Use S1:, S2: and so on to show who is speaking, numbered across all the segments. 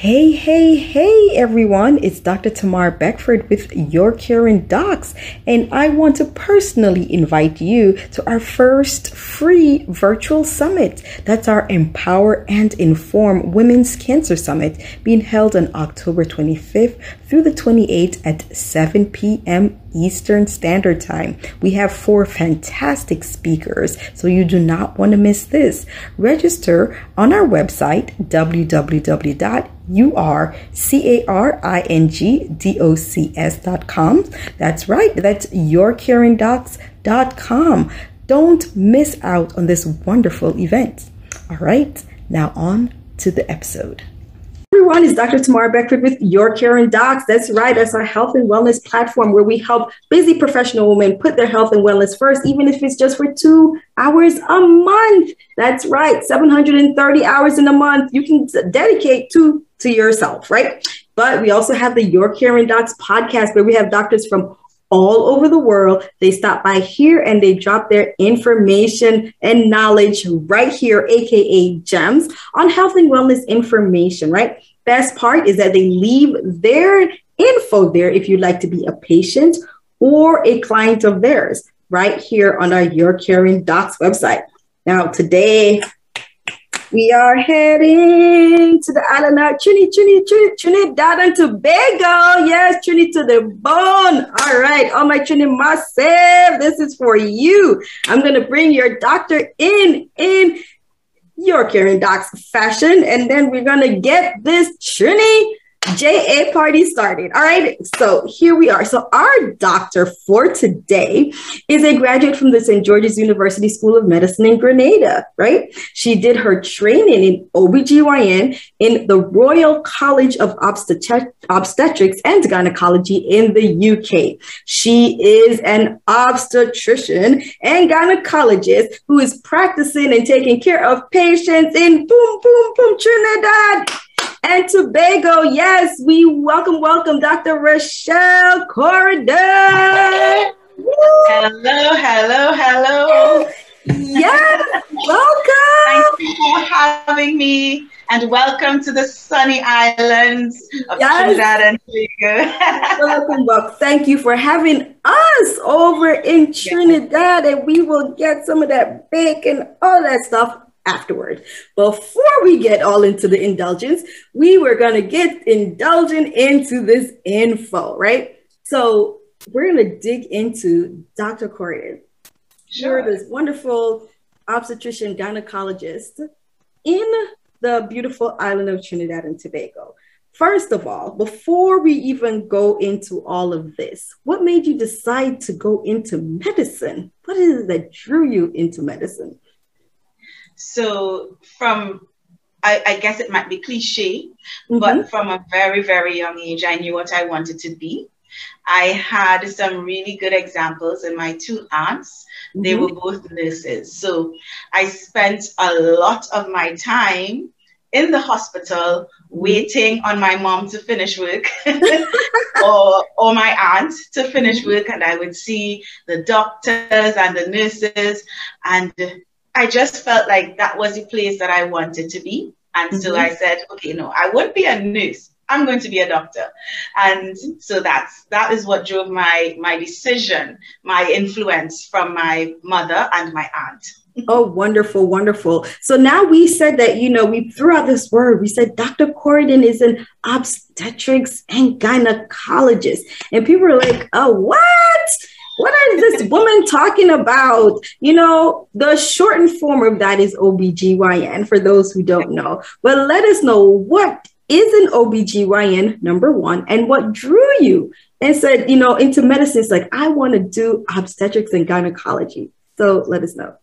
S1: Hey, hey, hey, everyone. It's Dr. Tamar Beckford with Your Caring Docs, and I want to personally invite you to our first free virtual summit. That's our Empower and Inform Women's Cancer Summit being held on October 25th through the 28th at 7 p.m. Eastern Standard Time. We have four fantastic speakers, so you do not want to miss this. Register on our website, www.urcaringdocs.com. That's right, that's yourcaringdocs.com. Don't miss out on this wonderful event. All right, now on to the episode everyone. It's Dr. Tamara Beckford with Your Caring Docs. That's right. That's our health and wellness platform where we help busy professional women put their health and wellness first, even if it's just for two hours a month. That's right. 730 hours in a month you can dedicate to to yourself, right? But we also have the Your Caring Docs podcast where we have doctors from all over the world. They stop by here and they drop their information and knowledge right here, AKA gems on health and wellness information, right? Best part is that they leave their info there if you'd like to be a patient or a client of theirs right here on our Your Caring Docs website. Now, today we are heading to the island of Trinity, Trinity, Trinidad and Tobago. Yes, Trinity to the bone. All right, all my Trinity massive, this is for you. I'm going to bring your doctor in, in your Caring Docs fashion, and then we're to get this Trinity JA party started. All right. So here we are. So our doctor for today is a graduate from the St. George's University School of Medicine in Grenada, right? She did her training in OBGYN in the Royal College of Obstetrics and Gynecology in the UK. She is an obstetrician and gynecologist who is practicing and taking care of patients in boom, boom, boom, Trinidad and Tobago. Yes, we welcome, welcome Dr. Rochelle Corridon.
S2: Hello, hello, hello.
S1: Yes, welcome.
S2: Thank you for having me. And welcome to the sunny islands of yes. Trinidad and Tobago.
S1: welcome, welcome. Thank you for having us over in Trinidad, and we will get some of that bacon, all that stuff afterward. Before we get all into the indulgence, we were going to get indulgent into this info, right? So we're going to dig into Dr. Corridon. Sure. You're this wonderful obstetrician gynecologist in the beautiful island of Trinidad and Tobago. First of all, before we even go into all of this, what made you decide to go into medicine? What is it that drew you into medicine?
S2: So from I, I, guess it might be cliche, mm-hmm. but from a very, very young age, I knew what I wanted to be. I had some really good examples and my two aunts. Mm-hmm. They were both nurses. So I spent a lot of my time in the hospital waiting on my mom to finish work or, or my aunt to finish work. And I would see the doctors and the nurses. And I just felt like that was the place that I wanted to be. And mm-hmm. so I said, okay, no, I won't be a nurse. I'm going to be a doctor. And so that's that is what drove my my decision, my influence from my mother and my aunt.
S1: Oh, wonderful, wonderful. So now we said that, you know, we threw out this word. We said Dr. Corridon is an obstetrics and gynecologist. And people are like, oh, what? What is this woman talking about? You know, the shortened form of that is OBGYN for those who don't know. But let us know what is an OBGYN, number one, and what drew you and said, you know, into medicine. It's like, I want to do obstetrics and gynecology. So let us know.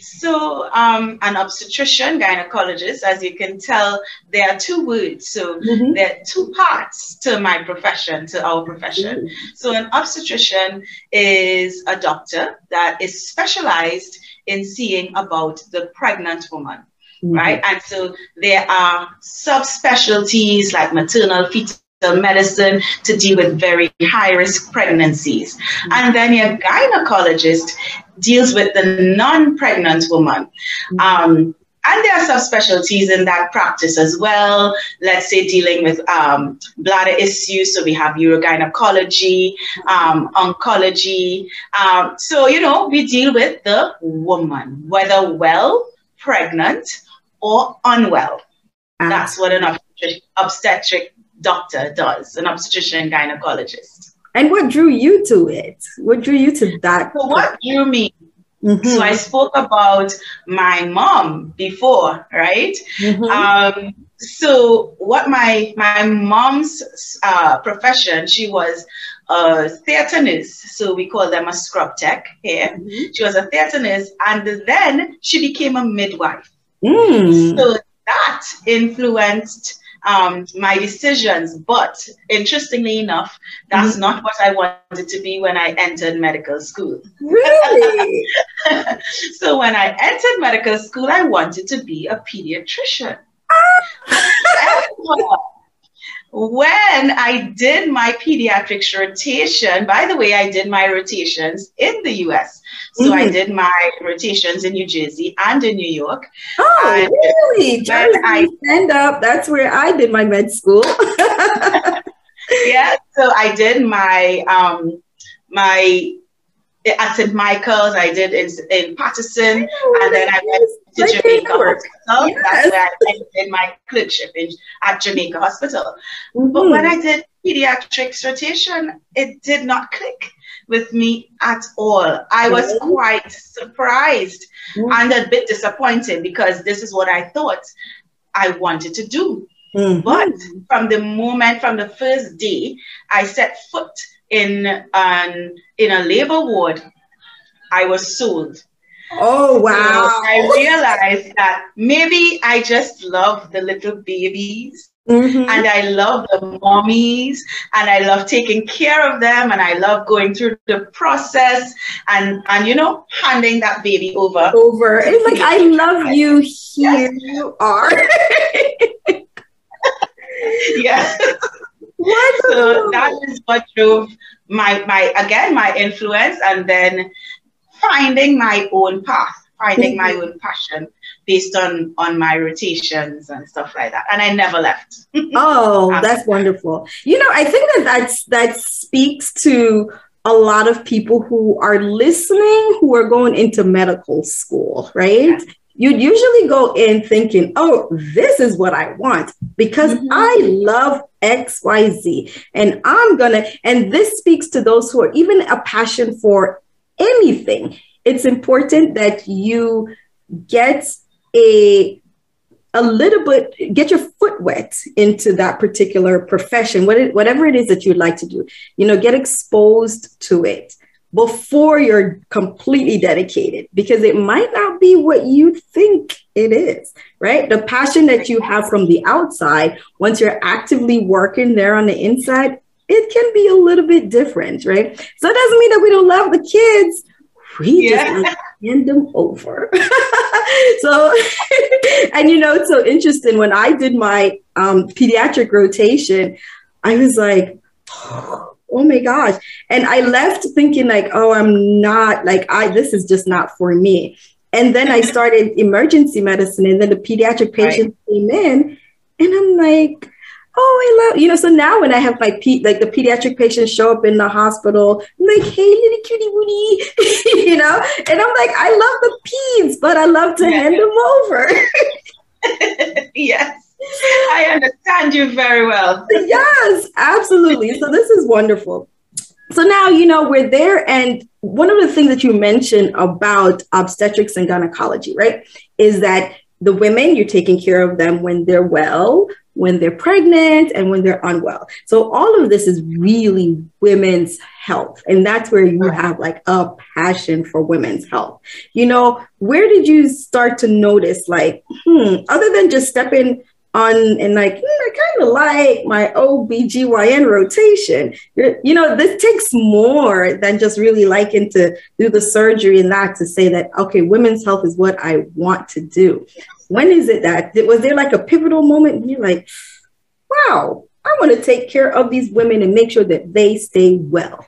S2: So, um, an obstetrician, gynecologist, as you can tell, there are two words. So, mm-hmm. there are two parts to my profession, to our profession. Mm-hmm. So, an obstetrician is a doctor that is specialized in seeing about the pregnant woman. Mm-hmm. Right. And so there are subspecialties like maternal fetal medicine to deal with very high risk pregnancies. Mm-hmm. And then your gynecologist deals with the non pregnant woman. Mm-hmm. Um, and there are subspecialties in that practice as well. Let's say dealing with um, bladder issues. So we have urogynecology, um, oncology. Um, so, you know, we deal with the woman, whether well, pregnant, or unwell. Ah. That's what an obstetric doctor does, an obstetrician gynecologist.
S1: And what drew you to it? What drew you to that?
S2: So what drew me? Mm-hmm. So I spoke about my mom before, right? Mm-hmm. Um, so what my my mom's uh, profession, she was a theater nurse. So we call them a scrub tech here. Mm-hmm. She was a theater nurse, and then she became a midwife. Mm. So that influenced um, my decisions. But interestingly enough, that's mm-hmm. not what I wanted to be when I entered medical school.
S1: Really?
S2: so when I entered medical school, I wanted to be a pediatrician. when I did my pediatrics rotation, by the way, I did my rotations in the US. So mm-hmm. I did my rotations in New Jersey and in New York.
S1: Oh, and really? Jersey, I stand up. That's where I did my med school.
S2: yeah. So I did my um my at St. Michael's, I did in, in Paterson, oh, and then I went to Jamaica Hospital. Yes. That's where I did my clerkship in, at Jamaica Hospital. Mm-hmm. But when I did pediatrics rotation, it did not click with me at all. I was mm-hmm. quite surprised mm-hmm. and a bit disappointed because this is what I thought I wanted to do. Mm-hmm. But from the moment, from the first day I set foot in an in a labor ward, I was sold.
S1: Oh wow!
S2: So I realized that maybe I just love the little babies. Mm-hmm. And I love the mommies and I love taking care of them and I love going through the process and and you know handing that baby over.
S1: Over. It's like I love you. Here yes. you are.
S2: yes. So that is what drove my my again my influence and then finding my own path, finding my own passion based on on my rotations and stuff like that. And i never left.
S1: Oh um, that's wonderful. You know i think that that's that speaks to a lot of people who are listening who are going into medical school right you'd usually go in thinking, oh, this is what I want because mm-hmm. I love XYZ. And I'm going to, and this speaks to those who are even a passion for anything. It's important that you get a a little bit get your foot wet into that particular profession whatever it is that you'd like to do you know get exposed to it before you're completely dedicated because it might not be what you think it is, right? The passion that you have from the outside, once you're actively working there on the inside, it can be a little bit different, right? So it doesn't mean that we don't love the kids. We yeah. just hand them over. so, and you know, it's so interesting. When I did my um, pediatric rotation, I was like, oh, oh my gosh. And I left thinking like, oh, I'm not like I this is just not for me. And then I started emergency medicine and then the pediatric patients right. came in and I'm like, oh, I love, you know, so now when I have my pe- like the pediatric patients show up in the hospital, I'm like, hey, little cutie booty, you know, and I'm like, I love the peds, but I love to hand them over.
S2: yes. I understand you very well.
S1: yes, absolutely. So this is wonderful. So now, you know, we're there. And one of the things that you mentioned about obstetrics and gynecology, right, is that the women, you're taking care of them when they're well, when they're pregnant, and when they're unwell. So all of this is really women's health. And that's where you have like a passion for women's health. You know, where did you start to notice, like, hmm, other than just stepping on and like mm, I kind of like my OBGYN rotation. You know, this takes more than just really liking to do the surgery and that to say that okay, women's health is what I want to do. When is it that was there like a pivotal moment you're like, wow, I want to take care of these women and make sure that they stay well.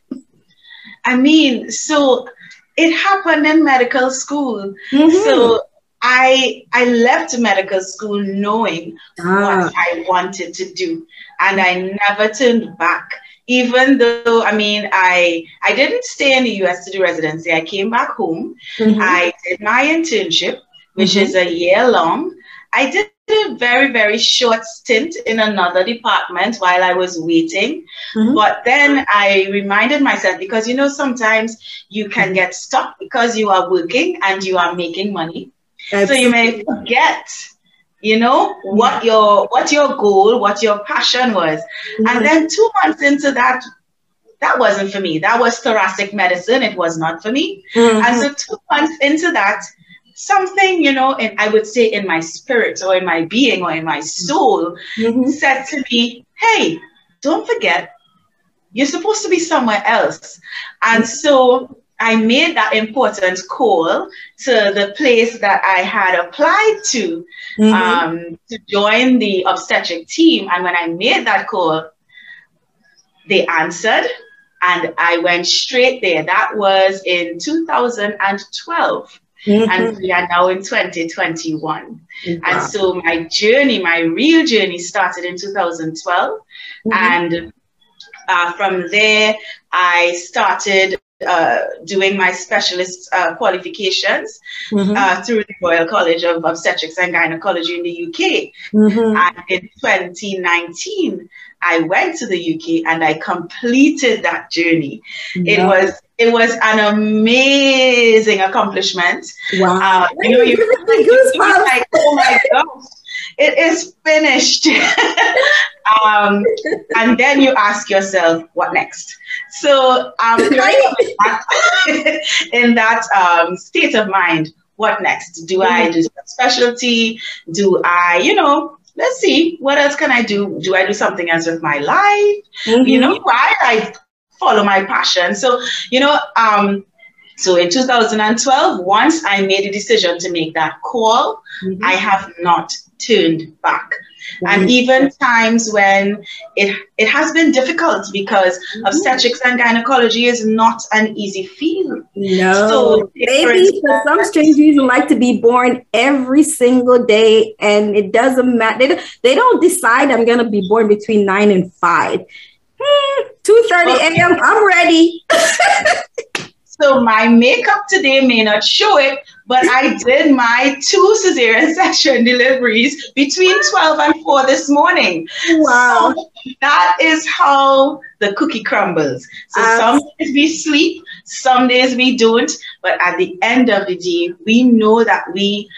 S2: I mean, so it happened in medical school. Mm-hmm. So I I left medical school knowing ah. what I wanted to do, and I never turned back. Even though I mean I I didn't stay in the U.S. to do residency. I came back home. Mm-hmm. I did my internship, which mm-hmm. is a year long. I did a very very short stint in another department while I was waiting. Mm-hmm. But then I reminded myself because you know sometimes you can get stuck because you are working and you are making money so you may forget, you know, what your what your goal, what your passion was. Mm-hmm. And then two months into that, that wasn't for me. That was thoracic medicine. It was not for me. Mm-hmm. And so two months into that, something, you know, and I would say in my spirit or in my being or in my soul mm-hmm. said to me, hey, don't forget, you're supposed to be somewhere else. And so I made that important call to the place that I had applied to mm-hmm. um, to join the obstetric team. And when I made that call, they answered and I went straight there. That was in 2012. Mm-hmm. And we are now in 2021. Wow. And so my journey, my real journey started in 2012. Mm-hmm. And uh, from there, I started uh, doing my specialist uh, qualifications mm-hmm. uh, through the Royal College of Obstetrics and Gynecology in the UK. Mm-hmm. And in 2019, I went to the UK and I completed that journey. Yeah. It was it was an amazing accomplishment. Wow! Uh, you know, you like, oh my gosh, it is finished. um, and then you ask yourself, what next? So um, in that um, state of mind, what next? Do mm-hmm. I do specialty? Do I, you know, let's see, what else can I do? Do I do something else with my life? Mm-hmm. You know, why I follow my passion. So, you know, um, so in 2012, once I made a decision to make that call, mm-hmm. I have not turned back. Mm-hmm. And even times when it it has been difficult because mm-hmm. obstetrics and gynecology is not an easy field.
S1: No, so maybe for some strange reason like to be born every single day, and it doesn't matter. They don't, they don't decide I'm gonna be born between nine and five. Hmm, Two thirty a.m. I'm ready.
S2: So my makeup today may not show it, but I did my two cesarean section deliveries between 12 and 4 this morning. Wow. So that is how the cookie crumbles. So um, some days we sleep, some days we don't, but at the end of the day, we know that we,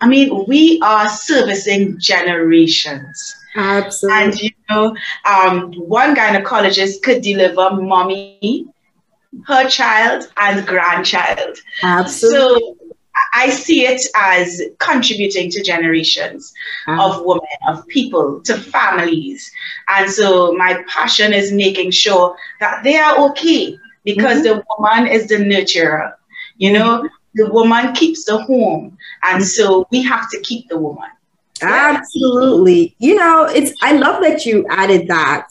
S2: I mean, we are servicing generations.
S1: Absolutely.
S2: And you know, um, one gynecologist could deliver mommy her child and grandchild.
S1: Absolutely. So
S2: I see it as contributing to generations of women, of people, to families. And so my passion is making sure that they are okay because mm-hmm. the woman is the nurturer. You know, mm-hmm. the woman keeps the home. And so we have to keep the woman.
S1: Absolutely. You know, it's I love that you added that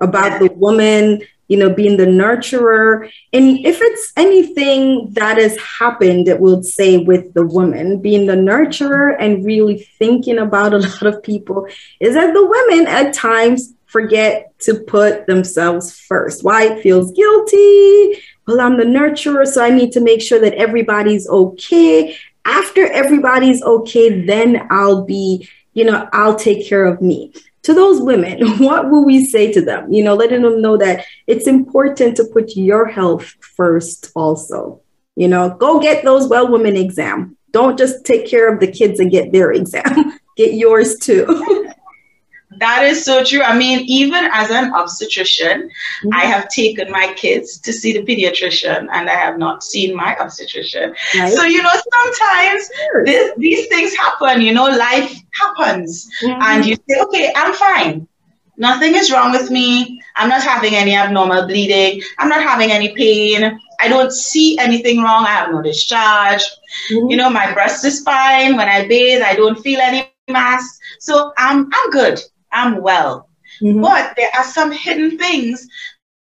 S1: about the woman you know, being the nurturer. And if it's anything that has happened, it will say with the woman, being the nurturer and really thinking about a lot of people, is that the women at times forget to put themselves first. Why it feels guilty. Well, I'm the nurturer, so I need to make sure that everybody's okay. After everybody's okay, then I'll be, you know, I'll take care of me to those women, what will we say to them? You know, letting them know that it's important to put your health first also. You know, go get those well women exam. Don't just take care of the kids and get their exam. get yours too.
S2: That is so true. I mean, even as an obstetrician, mm-hmm. I have taken my kids to see the pediatrician and I have not seen my obstetrician. Right. So, you know, sometimes this, these things happen, you know, life happens. Mm-hmm. And you say, okay, I'm fine. Nothing is wrong with me. I'm not having any abnormal bleeding. I'm not having any pain. I don't see anything wrong. I have no discharge. Mm-hmm. You know, my breast is fine. When I bathe, I don't feel any mass. So I'm I'm good. I'm well. Mm-hmm. But there are some hidden things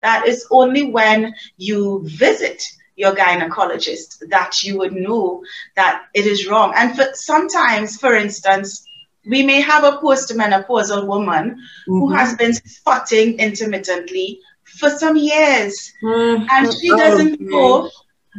S2: that is only when you visit your gynecologist that you would know that it is wrong. And for sometimes, for instance, we may have a postmenopausal woman mm-hmm. who has been spotting intermittently for some years mm-hmm. and she doesn't okay. know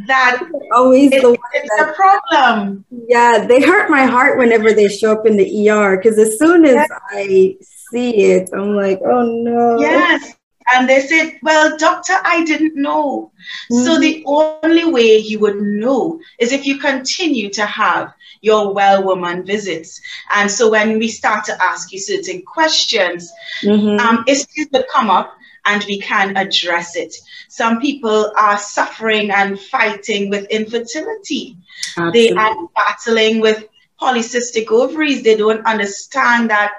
S2: that always it, the it's that, a problem.
S1: Yeah, they hurt my heart whenever they show up in the ER because as soon as yes. I see it, I'm like, oh no.
S2: Yes. And they said, Well, doctor, I didn't know. Mm-hmm. So the only way you would know is if you continue to have your well woman visits. And so when we start to ask you certain questions, mm-hmm. um, issues will come up and we can address it. Some people are suffering and fighting with infertility. Absolutely. They are battling with polycystic ovaries. They don't understand that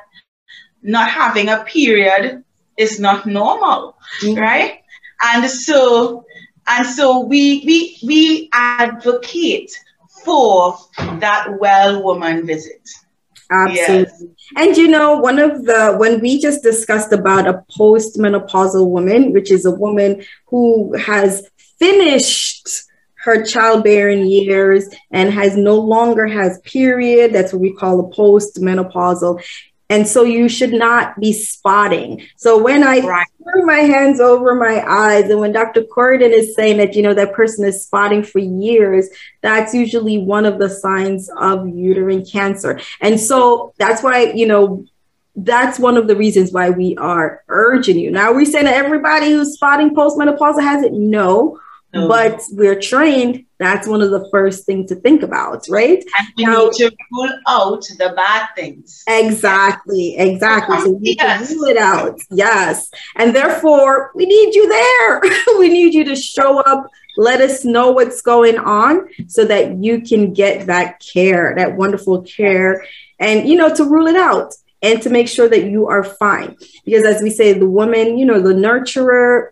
S2: not having a period is not normal, mm-hmm. right? And so, and so we we we advocate for that well woman visit.
S1: Absolutely. Yes. And you know, one of the, when we just discussed about a postmenopausal woman, which is a woman who has finished her childbearing years and has no longer has period, that's what we call a postmenopausal. And so you should not be spotting. So when I right. threw my hands over my eyes, and when Dr. Corridon is saying that, you know, that person is spotting for years, that's usually one of the signs of uterine cancer. And so that's why, you know, that's one of the reasons why we are urging you. Now, we saying that everybody who's spotting postmenopausal has it? No but we're trained that's one of the first things to think about right?
S2: And we now, need to rule out the bad things.
S1: Exactly exactly. So we yes. rule it out. Yes. And therefore we need you there. We need you to show up let us know what's going on so that you can get that care that wonderful care. And you know to rule it out and to make sure that you are fine. Because as we say the woman you know the nurturer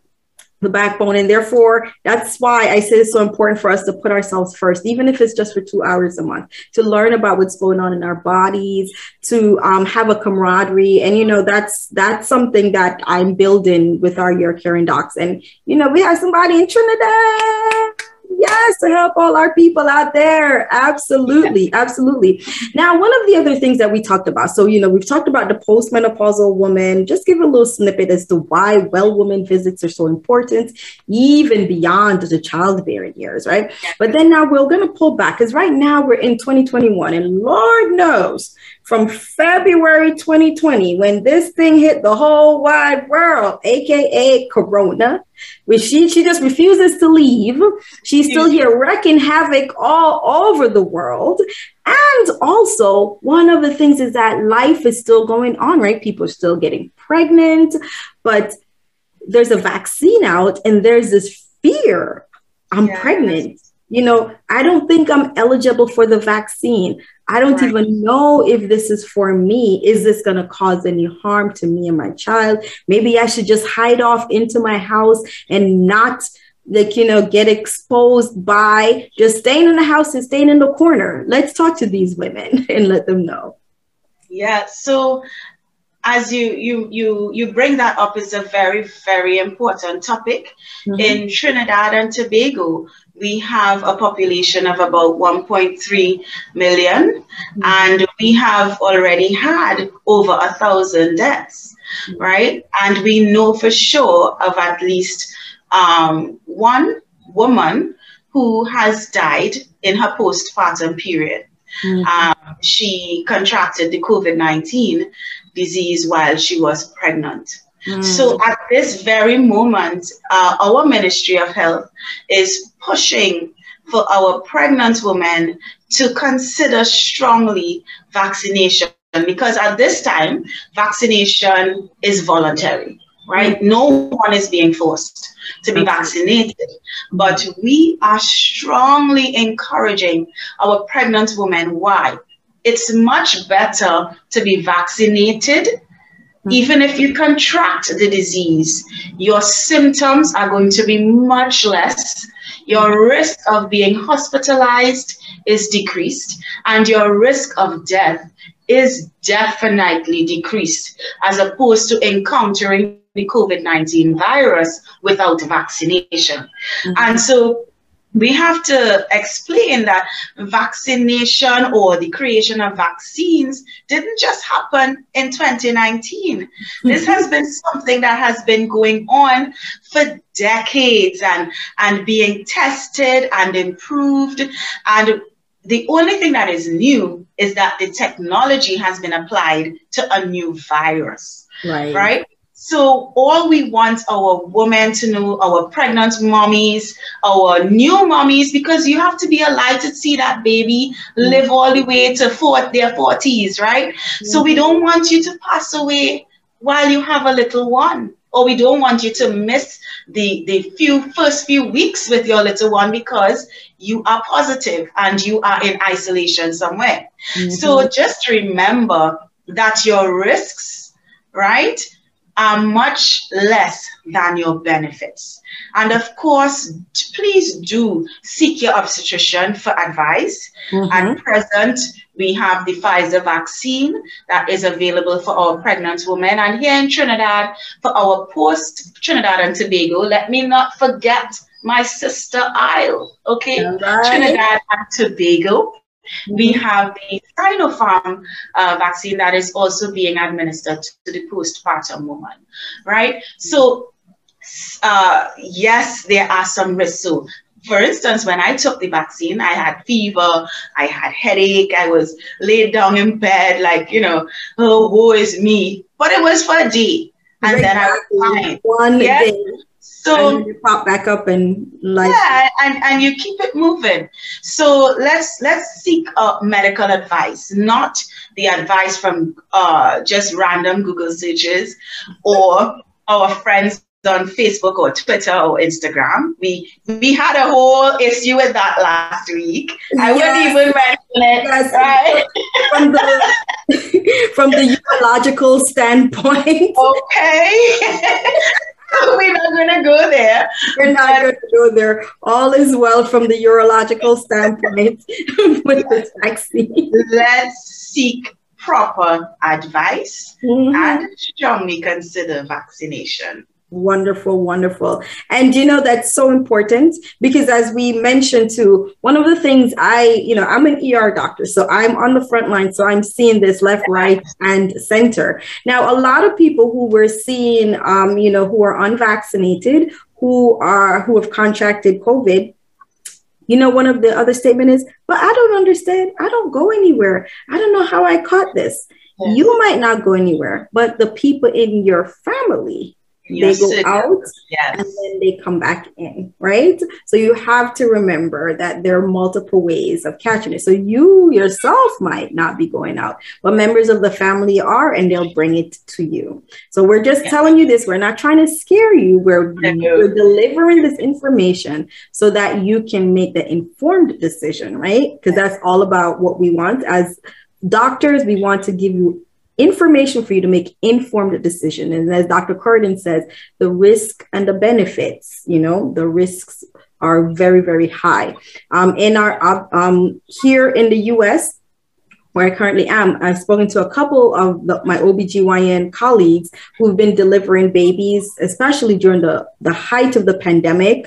S1: the backbone. And therefore, that's why I say it's so important for us to put ourselves first, even if it's just for two hours a month, to learn about what's going on in our bodies, to um, have a camaraderie. And, you know, that's that's something that I'm building with our Your Caring Docs. And, you know, we have somebody in Trinidad Yes, to help all our people out there. Absolutely. Absolutely. Now, one of the other things that we talked about, so, you know, we've talked about the postmenopausal woman, just give a little snippet as to why well woman visits are so important, even beyond the childbearing years, right? But then now we're going to pull back because right now we're in 2021 and Lord knows from February 2020, when this thing hit the whole wide world, aka Corona, which she, she just refuses to leave. She's still here wrecking havoc all over the world. And also, one of the things is that life is still going on, right? People are still getting pregnant, but there's a vaccine out, and there's this fear I'm yeah. pregnant. You know, I don't think I'm eligible for the vaccine. I don't right. even know if this is for me. Is this going to cause any harm to me and my child? Maybe I should just hide off into my house and not like you know get exposed by just staying in the house and staying in the corner let's talk to these women and let them know
S2: yeah so as you you you you bring that up is a very very important topic mm-hmm. in trinidad and tobago we have a population of about 1.3 million, mm-hmm. and we have already had over a thousand deaths, mm-hmm. right? And we know for sure of at least um, one woman who has died in her postpartum period. Mm-hmm. Um, she contracted the COVID 19 disease while she was pregnant. Mm. So at this very moment, uh, our Ministry of Health is pushing for our pregnant women to consider strongly vaccination because at this time, vaccination is voluntary, right? No one is being forced to be vaccinated, but we are strongly encouraging our pregnant women. Why? It's much better to be vaccinated even if you contract the disease, your symptoms are going to be much less. Your risk of being hospitalized is decreased, and your risk of death is definitely decreased as opposed to encountering the COVID 19 virus without vaccination. Mm-hmm. And so we have to explain that vaccination or the creation of vaccines didn't just happen in 2019. This mm-hmm. has been something that has been going on for decades and, and being tested and improved. And the only thing that is new is that the technology has been applied to a new virus. Right. Right. So all we want our women to know, our pregnant mommies, our new mommies, because you have to be alive to see that baby live all the way to four, their 40s, right? Mm-hmm. So we don't want you to pass away while you have a little one. Or we don't want you to miss the, the few first few weeks with your little one because you are positive and you are in isolation somewhere. Mm-hmm. So just remember that your risks, right? Are much less than your benefits. And of course, please do seek your obstetrician for advice. Mm-hmm. At present, we have the Pfizer vaccine that is available for our pregnant women. And here in Trinidad, for our post Trinidad and Tobago, let me not forget my sister Isle, okay? Right. Trinidad and Tobago. We mm-hmm. have the Sinopharm uh, vaccine that is also being administered to the postpartum woman, right? So, uh, yes, there are some risks. So, for instance, when I took the vaccine, I had fever, I had headache, I was laid down in bed, like, you know, oh, woe is me. But it was for a day. And then I was fine.
S1: One yes? day. So and you pop back up and
S2: like yeah, and, and you keep it moving. So let's let's seek uh, medical advice, not the advice from uh, just random Google searches or our friends on Facebook or Twitter or Instagram. We we had a whole issue with that last week. I yes. wouldn't even mention it. Yes. Right?
S1: From the from the urological standpoint.
S2: Okay. We're not going to go there.
S1: We're not going to go there. All is well from the urological standpoint with this vaccine.
S2: Let's seek proper advice mm-hmm. and strongly consider vaccination.
S1: Wonderful, wonderful. And you know, that's so important because as we mentioned too, one of the things I, you know, I'm an ER doctor, so I'm on the front line. So I'm seeing this left, right, and center. Now, a lot of people who we're seeing, um, you know, who are unvaccinated, who are, who have contracted COVID, you know, one of the other statement is, but I don't understand. I don't go anywhere. I don't know how I caught this. Yes. You might not go anywhere, but the people in your family they go out yes. and then they come back in, right? So you have to remember that there are multiple ways of catching it. So you yourself might not be going out, but members of the family are, and they'll bring it to you. So we're just telling you this. We're not trying to scare you. We're, we're delivering this information so that you can make the informed decision, right? Because that's all about what we want as doctors. We want to give you information for you to make informed decision. And as Dr. Curtin says, the risk and the benefits, you know, the risks are very, very high. Um, in our um, here in the US, where I currently am, I've spoken to a couple of the, my OBGYN colleagues who've been delivering babies, especially during the, the height of the pandemic,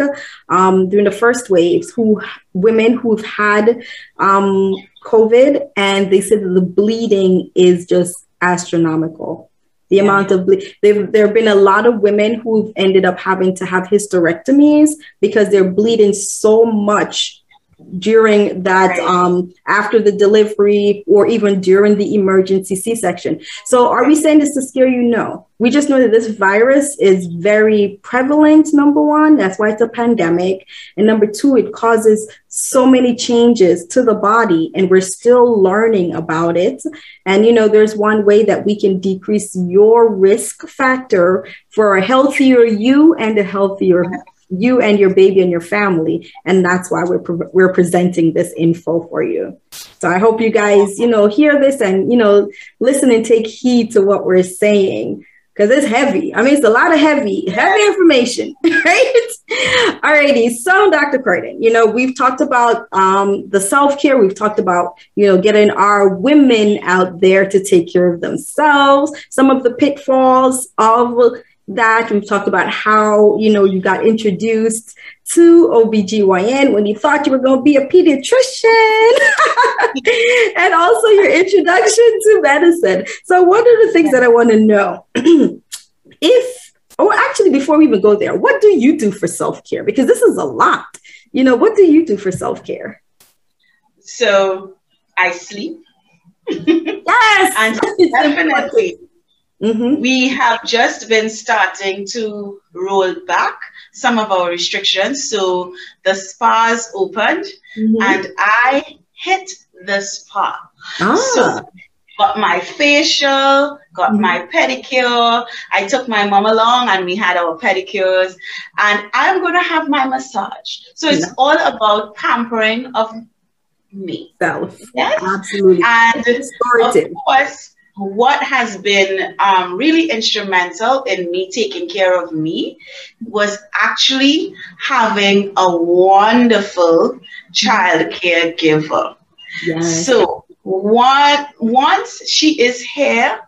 S1: um, during the first waves, who women who've had um, COVID, and they said that the bleeding is just astronomical. The yeah. amount of ble- there have been a lot of women who've ended up having to have hysterectomies because they're bleeding so much during that right. um, after the delivery or even during the emergency c-section. So are we saying this to scare you? No. We just know that this virus is very prevalent number one. That's why it's a pandemic. And number two it causes so many changes to the body and we're still learning about it. And you know there's one way that we can decrease your risk factor for a healthier you and a healthier you and your baby and your family and that's why we're pre- we're presenting this info for you. So i hope you guys you know hear this and you know listen and take heed to what we're saying because it's heavy. I mean it's a lot of heavy heavy information right? Alrighty so dr Curtin, you know we've talked about um, the self-care. We've talked about you know getting our women out there to take care of themselves. Some of the pitfalls of that. We've talked about how, you know, you got introduced to OBGYN when you thought you were going to be a pediatrician and also your introduction to medicine. So, one of the things that I want to know if, or actually, before we even go there, what do you do for self care? Because this is a lot. You know, what do you do for self care?
S2: So, I sleep.
S1: yes.
S2: and definitely Mm-hmm. We have just been starting to roll back some of our restrictions. So the spas opened mm-hmm. and I hit the spa. Ah. So got my facial, got mm-hmm. my pedicure. I took my mom along and we had our pedicures. And I'm going to have my massage. So it's yeah. all about pampering of me.
S1: Self. Yes. Absolutely.
S2: And of course, what has been um, really instrumental in me taking care of me was actually having a wonderful child caregiver. Yes. So one, once she is here,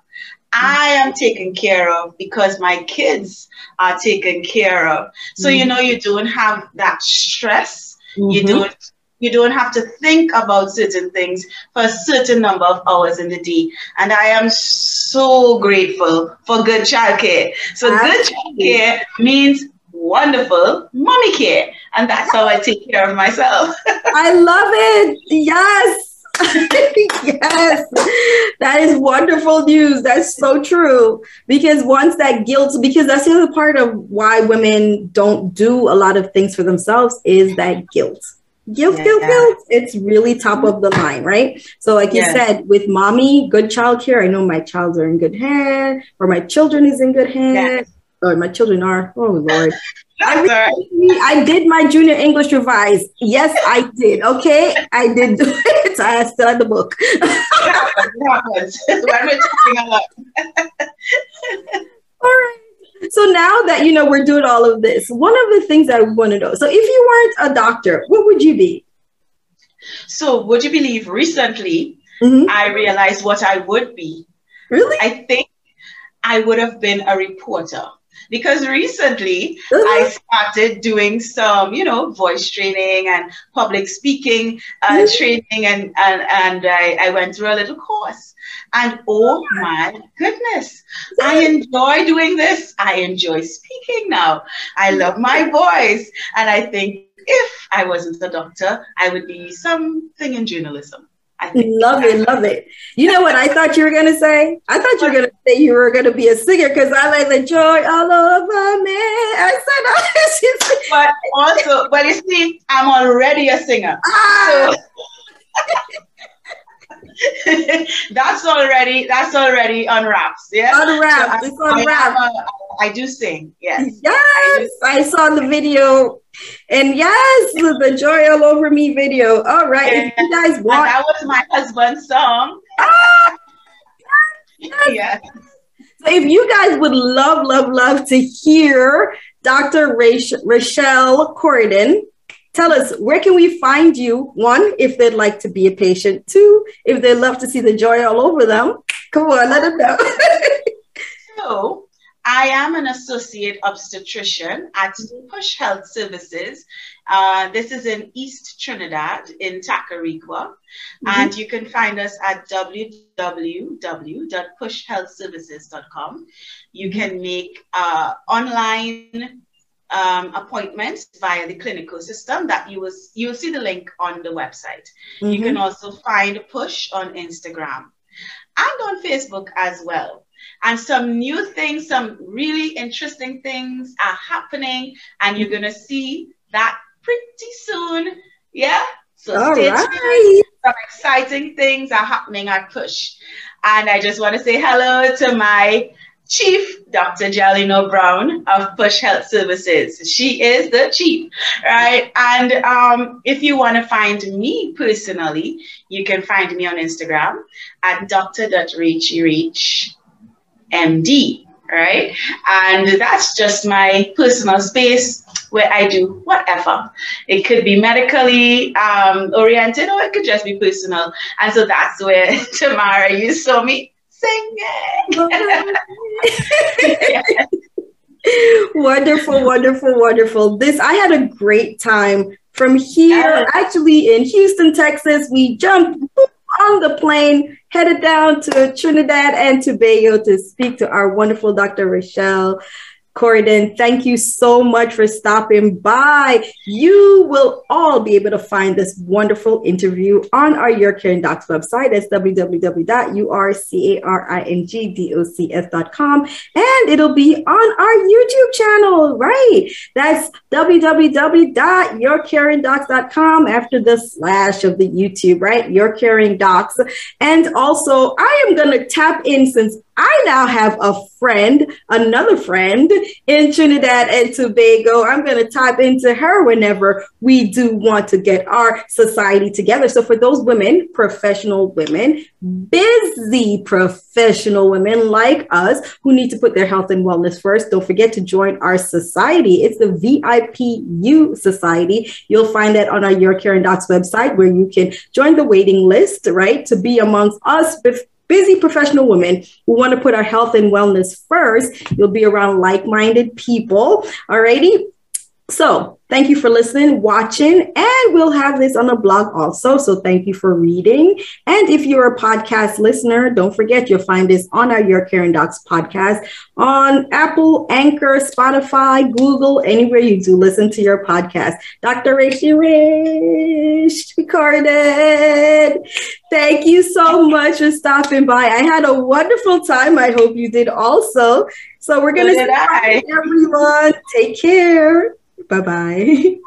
S2: I am taken care of because my kids are taken care of. So, mm-hmm. you know, you don't have that stress. Mm-hmm. You don't you don't have to think about certain things for a certain number of hours in the day. And I am so grateful for good childcare. So ah, good childcare means wonderful mommy care. And that's how I take care of myself.
S1: I love it. Yes. yes, that is wonderful news. That's so true. Because once that guilt, because that's the other part of why women don't do a lot of things for themselves is that guilt guilt, yeah. guilt, guilt. It's really top of the line, right? So, like you said, with mommy, good child care. I know my child's are in good hands, or my children is in good hands, or my children are. Oh Lord. I, really, I did my junior English revise. Yes, I did. Okay, I did do it. I still have the book. happens. When we're talking a lot. All right. So now that you know we're doing all of this, one of the things I want to know. So if you weren't a doctor, what would you be?
S2: So would you believe recently mm-hmm. I realized what I would be?
S1: Really?
S2: I think I would have been a reporter because recently uh-huh. I started doing some, you know, voice training and public speaking uh, mm-hmm. training, and and and I, I went through a little course. And oh my goodness, I enjoy doing this. I enjoy speaking now. I love my voice, and I think if I wasn't a doctor, I would be something in journalism.
S1: I Love it, love it. You know what I thought you were gonna say? I thought you were gonna say you were gonna be a singer because I like the joy all over me. I
S2: said, but also, but you see, I'm already a singer. Ah. So that's already that's already unwraps. Yeah,
S1: unwrapped. So it's unwrapped. I,
S2: I, do sing. Yes.
S1: Yes, I, I saw the video and yes, the Joy All Over Me video. All right.
S2: if you guys want that was my husband's song. Ah,
S1: yes. yes. So if you guys would love, love, love to hear Dr. Rach- Rachelle Corridon, tell us where can we find you? One, if they'd like to be a patient. Two, if they'd love to see the joy all over them. Come on, let them know.
S2: so I am an associate obstetrician at Push Health Services. Uh, this is in East Trinidad in Tacarigua. Mm-hmm. And you can find us at www.pushhealthservices.com. You mm-hmm. can make uh, online um, appointments via the clinical system that you will you will see the link on the website. Mm-hmm. You can also find Push on Instagram and on Facebook as well and some new things, some really interesting things are happening, and you're gonna see that pretty soon. Yeah. So All stay right. tuned. Some exciting things are happening at Push. And I just want to say hello to my chief, Dr. Jalino Brown of Push Health Services. She is the chief, right? And um, if you want to find me personally, you can find me on Instagram at dr.reachyreach right? And that's just my personal space where I do whatever. It could be medically um, oriented or it could just be personal. And so that's where Tamara, you saw me singing.
S1: wonderful, wonderful, wonderful. This I had a great time from here, actually in Houston, Texas. We jumped on the plane, headed down to Trinidad and Tobago to speak to our wonderful Dr. Rochelle Corridon, thank you so much for stopping by. You will all be able to find this wonderful interview on our Your Caring Docs website. It's www.yourcaringdocs.com. And it'll be on our YouTube channel, right? That's www.yourcaringdocs.com after the slash of the YouTube, right? Your Caring Docs. And also, I am going to tap in since I now have a friend, another friend in Trinidad and Tobago. I'm going to type into her whenever we do want to get our society together. So, for those women, professional women, busy professional women like us who need to put their health and wellness first, don't forget to join our society. It's the VIPU Society. You'll find that on our Your Caring Docs website where you can join the waiting list, right, to be amongst us busy professional women who want to put our health and wellness first. You'll be around like minded people. Alrighty. So, thank you for listening, watching, and we'll have this on the blog also. So, thank you for reading. And if you're a podcast listener, don't forget you'll find this on our Your Caring Docs podcast on Apple, Anchor, Spotify, Google, anywhere you do listen to your podcast. Dr. Rachel Rich recorded. Thank you so much for stopping by. I had a wonderful time. I hope you did also. So, we're going to
S2: everyone.
S1: Take care. 拜拜。